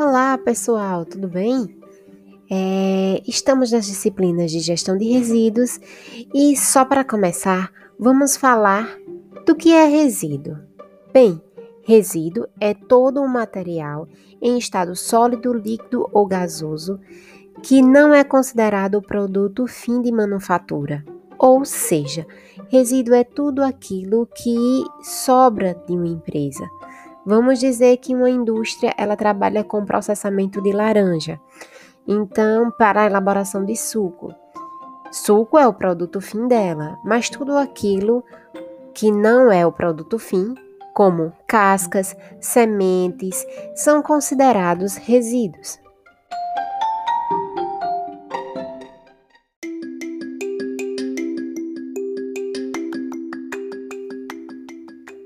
Olá, pessoal, tudo bem? É, estamos nas disciplinas de gestão de resíduos e, só para começar, vamos falar do que é resíduo. Bem, resíduo é todo um material em estado sólido, líquido ou gasoso que não é considerado produto fim de manufatura. Ou seja, resíduo é tudo aquilo que sobra de uma empresa Vamos dizer que uma indústria ela trabalha com processamento de laranja. Então, para a elaboração de suco. Suco é o produto fim dela, mas tudo aquilo que não é o produto fim, como cascas, sementes, são considerados resíduos.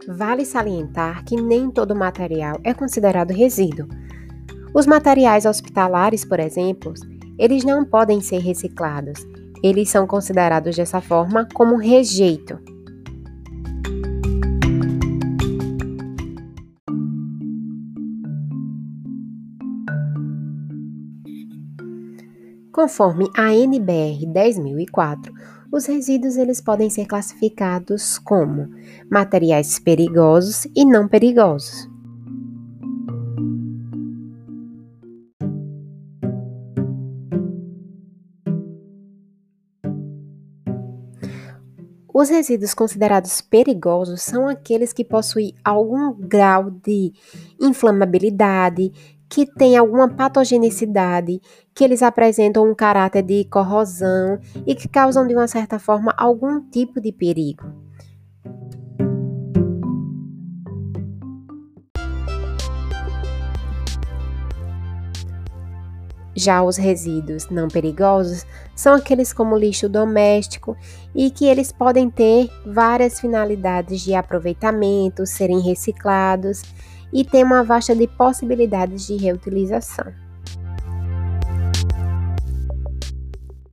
Vale salientar que nem todo material é considerado resíduo. Os materiais hospitalares, por exemplo, eles não podem ser reciclados. Eles são considerados dessa forma como rejeito. Conforme a NBR 10004, os resíduos eles podem ser classificados como materiais perigosos e não perigosos. Os resíduos considerados perigosos são aqueles que possuem algum grau de inflamabilidade, que têm alguma patogenicidade, que eles apresentam um caráter de corrosão e que causam, de uma certa forma, algum tipo de perigo. Já os resíduos não perigosos são aqueles como lixo doméstico e que eles podem ter várias finalidades de aproveitamento, serem reciclados e tem uma vasta de possibilidades de reutilização.